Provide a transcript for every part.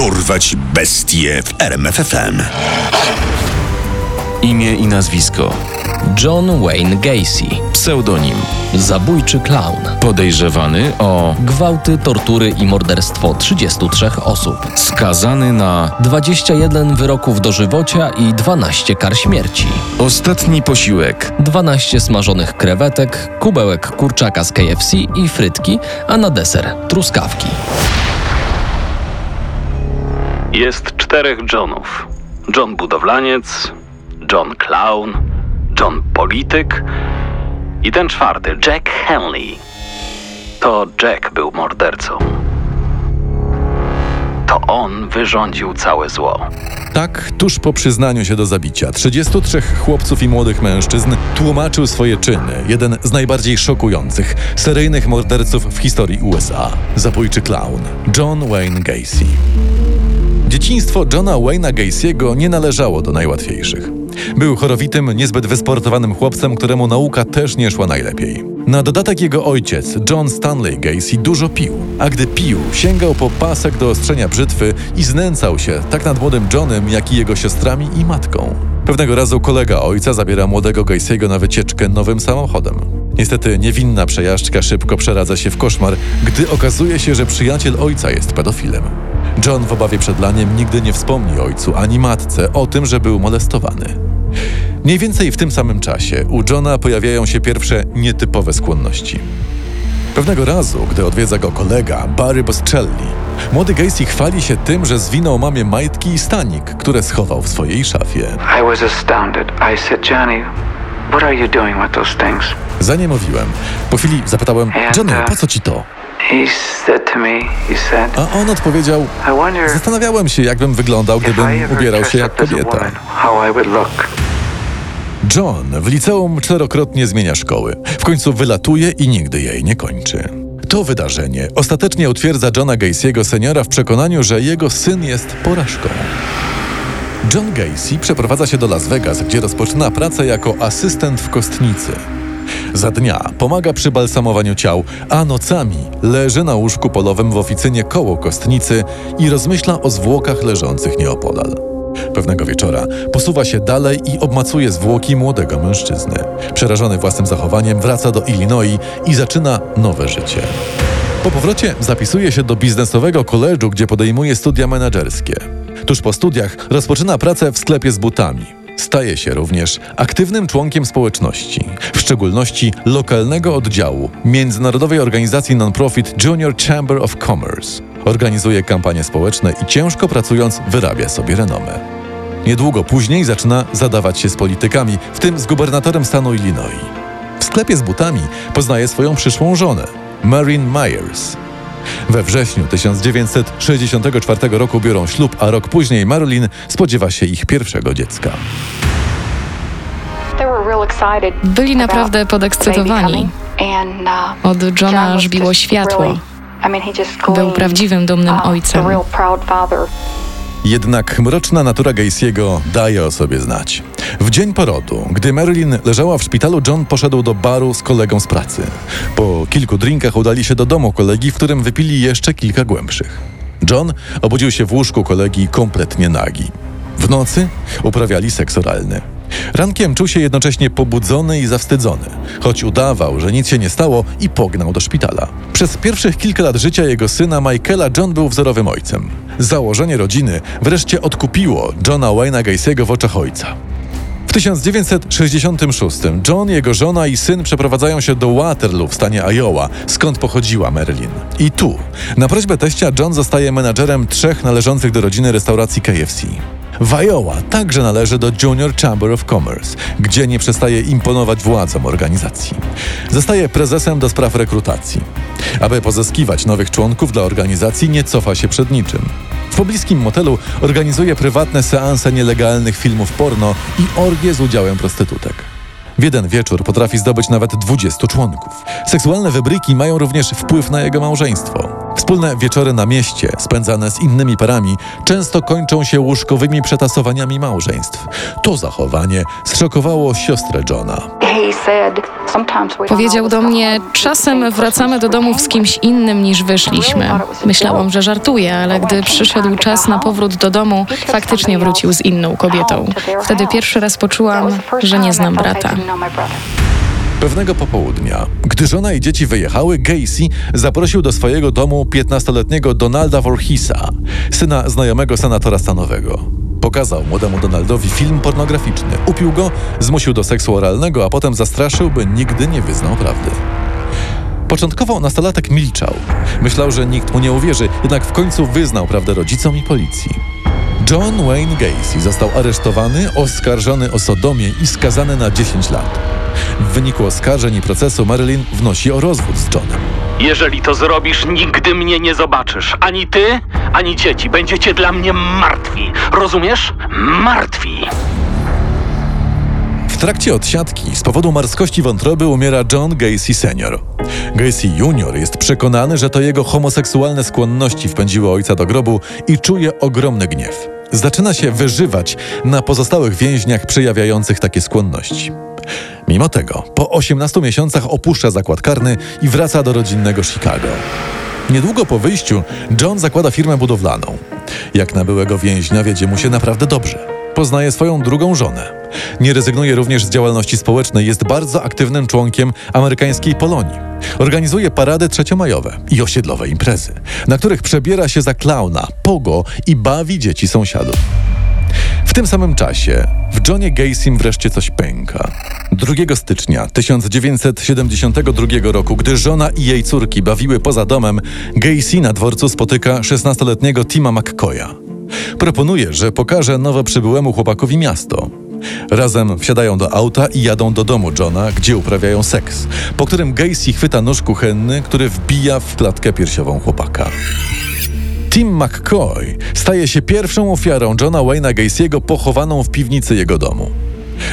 Dorwać bestie w RMFFM. Imię i nazwisko. John Wayne Gacy. Pseudonim. Zabójczy klaun. Podejrzewany o Gwałty, tortury i morderstwo 33 osób. skazany na 21 wyroków dożywocia i 12 kar śmierci. ostatni posiłek. 12 smażonych krewetek, kubełek kurczaka z KFC i frytki, a na deser truskawki. Jest czterech Johnów. John budowlaniec, John clown, John polityk i ten czwarty, Jack Henley. To Jack był mordercą. To on wyrządził całe zło. Tak, tuż po przyznaniu się do zabicia, 33 chłopców i młodych mężczyzn tłumaczył swoje czyny. Jeden z najbardziej szokujących seryjnych morderców w historii USA. Zabójczy clown John Wayne Gacy. Dzieciństwo Johna Wayne'a Gacy'ego nie należało do najłatwiejszych. Był chorowitym, niezbyt wysportowanym chłopcem, któremu nauka też nie szła najlepiej. Na dodatek jego ojciec, John Stanley Gacy, dużo pił, a gdy pił, sięgał po pasek do ostrzenia brzytwy i znęcał się tak nad młodym Johnem, jak i jego siostrami i matką. Pewnego razu kolega ojca zabiera młodego Gacy'ego na wycieczkę nowym samochodem. Niestety niewinna przejażdżka szybko przeradza się w koszmar, gdy okazuje się, że przyjaciel ojca jest pedofilem. John w obawie przed laniem nigdy nie wspomni ojcu ani matce o tym, że był molestowany. Mniej więcej w tym samym czasie u Johna pojawiają się pierwsze nietypowe skłonności. Pewnego razu, gdy odwiedza go kolega Barry Bostrzelli, młody Gacy chwali się tym, że zwinął mamie majtki i stanik, które schował w swojej szafie. I was astounded. I said, Johnny, what are you doing with those things? Zaniemówiłem. Po chwili zapytałem, Johnny, po co ci to? A on odpowiedział, zastanawiałem się, jakbym wyglądał, gdybym ubierał się jak kobieta. John w liceum czterokrotnie zmienia szkoły. W końcu wylatuje i nigdy jej nie kończy. To wydarzenie ostatecznie utwierdza Johna Gacy'ego seniora w przekonaniu, że jego syn jest porażką. John Gacy przeprowadza się do Las Vegas, gdzie rozpoczyna pracę jako asystent w kostnicy. Za dnia pomaga przy balsamowaniu ciał, a nocami leży na łóżku polowym w oficynie koło kostnicy i rozmyśla o zwłokach leżących nieopodal. Pewnego wieczora posuwa się dalej i obmacuje zwłoki młodego mężczyzny. Przerażony własnym zachowaniem wraca do Illinois i zaczyna nowe życie. Po powrocie zapisuje się do biznesowego koledżu, gdzie podejmuje studia menedżerskie. Tuż po studiach rozpoczyna pracę w sklepie z butami. Staje się również aktywnym członkiem społeczności, w szczególności lokalnego oddziału Międzynarodowej Organizacji Non-Profit Junior Chamber of Commerce. Organizuje kampanie społeczne i ciężko pracując wyrabia sobie renomę. Niedługo później zaczyna zadawać się z politykami, w tym z gubernatorem stanu Illinois. W sklepie z butami poznaje swoją przyszłą żonę, Marin Myers. We wrześniu 1964 roku biorą ślub, a rok później Marilyn spodziewa się ich pierwszego dziecka. Byli naprawdę podekscytowani. Od Johna żbiło światło. Był prawdziwym, dumnym ojcem. Jednak mroczna natura Gacy'ego daje o sobie znać. W dzień porodu, gdy Marilyn leżała w szpitalu, John poszedł do baru z kolegą z pracy. Po kilku drinkach udali się do domu kolegi, w którym wypili jeszcze kilka głębszych. John obudził się w łóżku kolegi kompletnie nagi. W nocy uprawiali seks oralny. Rankiem czuł się jednocześnie pobudzony i zawstydzony, choć udawał, że nic się nie stało i pognał do szpitala. Przez pierwszych kilka lat życia jego syna Michaela John był wzorowym ojcem. Założenie rodziny wreszcie odkupiło Johna Wayne'a Gacy'ego w oczach ojca. W 1966 John, jego żona i syn przeprowadzają się do Waterloo w stanie Iowa, skąd pochodziła Marilyn. I tu, na prośbę teścia, John zostaje menadżerem trzech należących do rodziny restauracji KFC. W Iowa także należy do Junior Chamber of Commerce, gdzie nie przestaje imponować władzom organizacji. Zostaje prezesem do spraw rekrutacji. Aby pozyskiwać nowych członków dla organizacji, nie cofa się przed niczym. W pobliskim motelu organizuje prywatne seanse nielegalnych filmów porno i orgie z udziałem prostytutek. W jeden wieczór potrafi zdobyć nawet 20 członków. Seksualne wybryki mają również wpływ na jego małżeństwo. Wspólne wieczory na mieście, spędzane z innymi parami, często kończą się łóżkowymi przetasowaniami małżeństw. To zachowanie zszokowało siostrę Johna. Powiedział do mnie, czasem wracamy do domów z kimś innym niż wyszliśmy. Myślałam, że żartuje, ale gdy przyszedł czas na powrót do domu, faktycznie wrócił z inną kobietą. Wtedy pierwszy raz poczułam, że nie znam brata. Pewnego popołudnia, gdy żona i dzieci wyjechały, Gacy zaprosił do swojego domu 15-letniego Donalda Voorhisa, syna znajomego senatora stanowego. Pokazał młodemu Donaldowi film pornograficzny, upił go, zmusił do seksu oralnego, a potem zastraszył, by nigdy nie wyznał prawdy. Początkowo nastolatek milczał. Myślał, że nikt mu nie uwierzy, jednak w końcu wyznał prawdę rodzicom i policji. John Wayne Gacy został aresztowany, oskarżony o sodomię i skazany na 10 lat. W wyniku oskarżeń i procesu Marilyn wnosi o rozwód z Johnem. Jeżeli to zrobisz, nigdy mnie nie zobaczysz. Ani ty, ani dzieci. Będziecie dla mnie martwi. Rozumiesz? Martwi. W trakcie odsiadki z powodu marskości wątroby umiera John Gacy senior. Gacy junior jest przekonany, że to jego homoseksualne skłonności wpędziły ojca do grobu i czuje ogromny gniew. Zaczyna się wyżywać na pozostałych więźniach przejawiających takie skłonności. Mimo tego, po 18 miesiącach opuszcza zakład karny i wraca do rodzinnego Chicago. Niedługo po wyjściu John zakłada firmę budowlaną. Jak na byłego więźnia wiedzie mu się naprawdę dobrze. Poznaje swoją drugą żonę. Nie rezygnuje również z działalności społecznej, jest bardzo aktywnym członkiem amerykańskiej Polonii. Organizuje parady trzeciomajowe i osiedlowe imprezy, na których przebiera się za klauna, pogo i bawi dzieci sąsiadów. W tym samym czasie w Johnie Gacym wreszcie coś pęka. 2 stycznia 1972 roku, gdy żona i jej córki bawiły poza domem, Gacy na dworcu spotyka 16-letniego Tima McCoya. Proponuje, że pokaże nowo przybyłemu chłopakowi miasto. Razem wsiadają do auta i jadą do domu Johna, gdzie uprawiają seks, po którym Gacy chwyta nóż kuchenny, który wbija w klatkę piersiową chłopaka. Tim McCoy staje się pierwszą ofiarą Johna Wayne'a Gacy'ego pochowaną w piwnicy jego domu.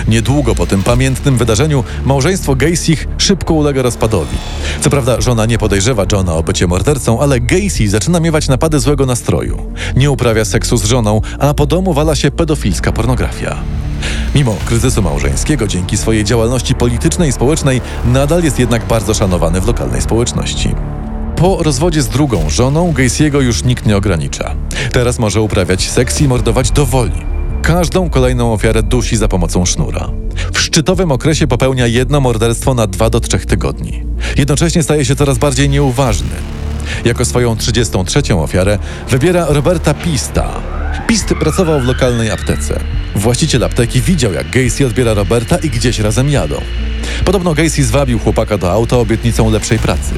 Niedługo po tym pamiętnym wydarzeniu małżeństwo Gacy'ch szybko ulega rozpadowi. Co prawda żona nie podejrzewa Johna o bycie mordercą, ale Gacy zaczyna miewać napady złego nastroju. Nie uprawia seksu z żoną, a po domu wala się pedofilska pornografia. Mimo kryzysu małżeńskiego, dzięki swojej działalności politycznej i społecznej, nadal jest jednak bardzo szanowany w lokalnej społeczności. Po rozwodzie z drugą żoną Gacy'ego już nikt nie ogranicza. Teraz może uprawiać seks i mordować do woli. Każdą kolejną ofiarę dusi za pomocą sznura. W szczytowym okresie popełnia jedno morderstwo na 2 do 3 tygodni. Jednocześnie staje się coraz bardziej nieuważny. Jako swoją 33 ofiarę wybiera Roberta Pista. Pist pracował w lokalnej aptece. Właściciel apteki widział, jak Gacy odbiera Roberta i gdzieś razem jadą. Podobno Gacy zwabił chłopaka do auta obietnicą lepszej pracy.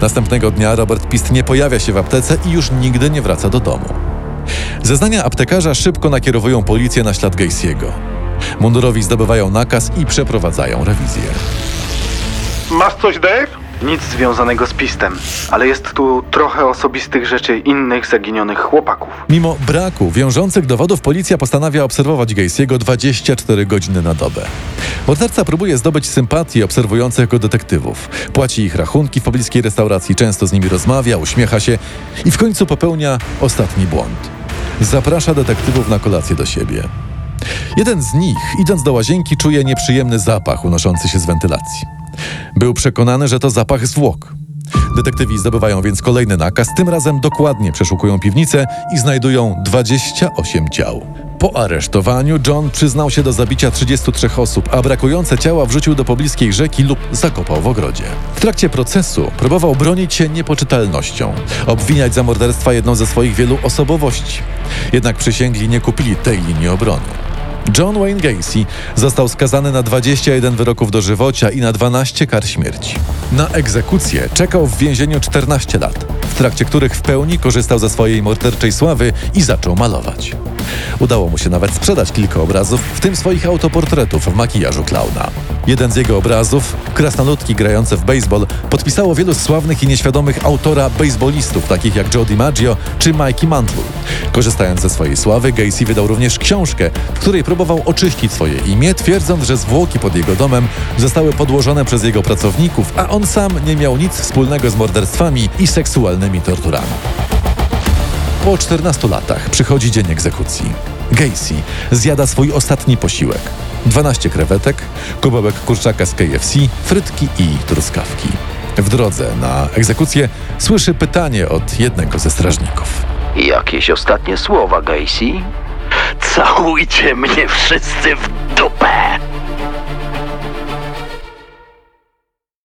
Następnego dnia Robert Pist nie pojawia się w aptece i już nigdy nie wraca do domu. Zeznania aptekarza szybko nakierowują policję na ślad Gacy'ego. Mundurowi zdobywają nakaz i przeprowadzają rewizję. Masz coś, Dave? Nic związanego z pistem, ale jest tu trochę osobistych rzeczy innych zaginionych chłopaków. Mimo braku wiążących dowodów, policja postanawia obserwować Gacy'ego 24 godziny na dobę. Morderca próbuje zdobyć sympatię obserwujących go detektywów. Płaci ich rachunki w pobliskiej restauracji, często z nimi rozmawia, uśmiecha się i w końcu popełnia ostatni błąd. Zaprasza detektywów na kolację do siebie. Jeden z nich, idąc do łazienki, czuje nieprzyjemny zapach unoszący się z wentylacji. Był przekonany, że to zapach zwłok. Detektywi zdobywają więc kolejny nakaz, tym razem dokładnie przeszukują piwnicę i znajdują 28 ciał. Po aresztowaniu John przyznał się do zabicia 33 osób, a brakujące ciała wrzucił do pobliskiej rzeki lub zakopał w ogrodzie. W trakcie procesu próbował bronić się niepoczytalnością, obwiniać za morderstwa jedną ze swoich wielu osobowości. Jednak przysięgli nie kupili tej linii obrony. John Wayne Gacy został skazany na 21 wyroków dożywocia i na 12 kar śmierci. Na egzekucję czekał w więzieniu 14 lat, w trakcie których w pełni korzystał ze swojej morderczej sławy i zaczął malować. Udało mu się nawet sprzedać kilka obrazów, w tym swoich autoportretów w makijażu klauna. Jeden z jego obrazów, krasnoludki grające w baseball, podpisało wielu sławnych i nieświadomych autora baseballistów, takich jak Joe DiMaggio czy Mikey Mantle. Korzystając ze swojej sławy, Gacy wydał również książkę, w której próbował oczyścić swoje imię, twierdząc, że zwłoki pod jego domem zostały podłożone przez jego pracowników, a on sam nie miał nic wspólnego z morderstwami i seksualnymi torturami. Po 14 latach przychodzi dzień egzekucji. Gacy zjada swój ostatni posiłek. 12 krewetek, kubełek kurczaka z KFC, frytki i truskawki. W drodze na egzekucję słyszy pytanie od jednego ze strażników. Jakieś ostatnie słowa, Gacy? Całujcie mnie wszyscy w dupę!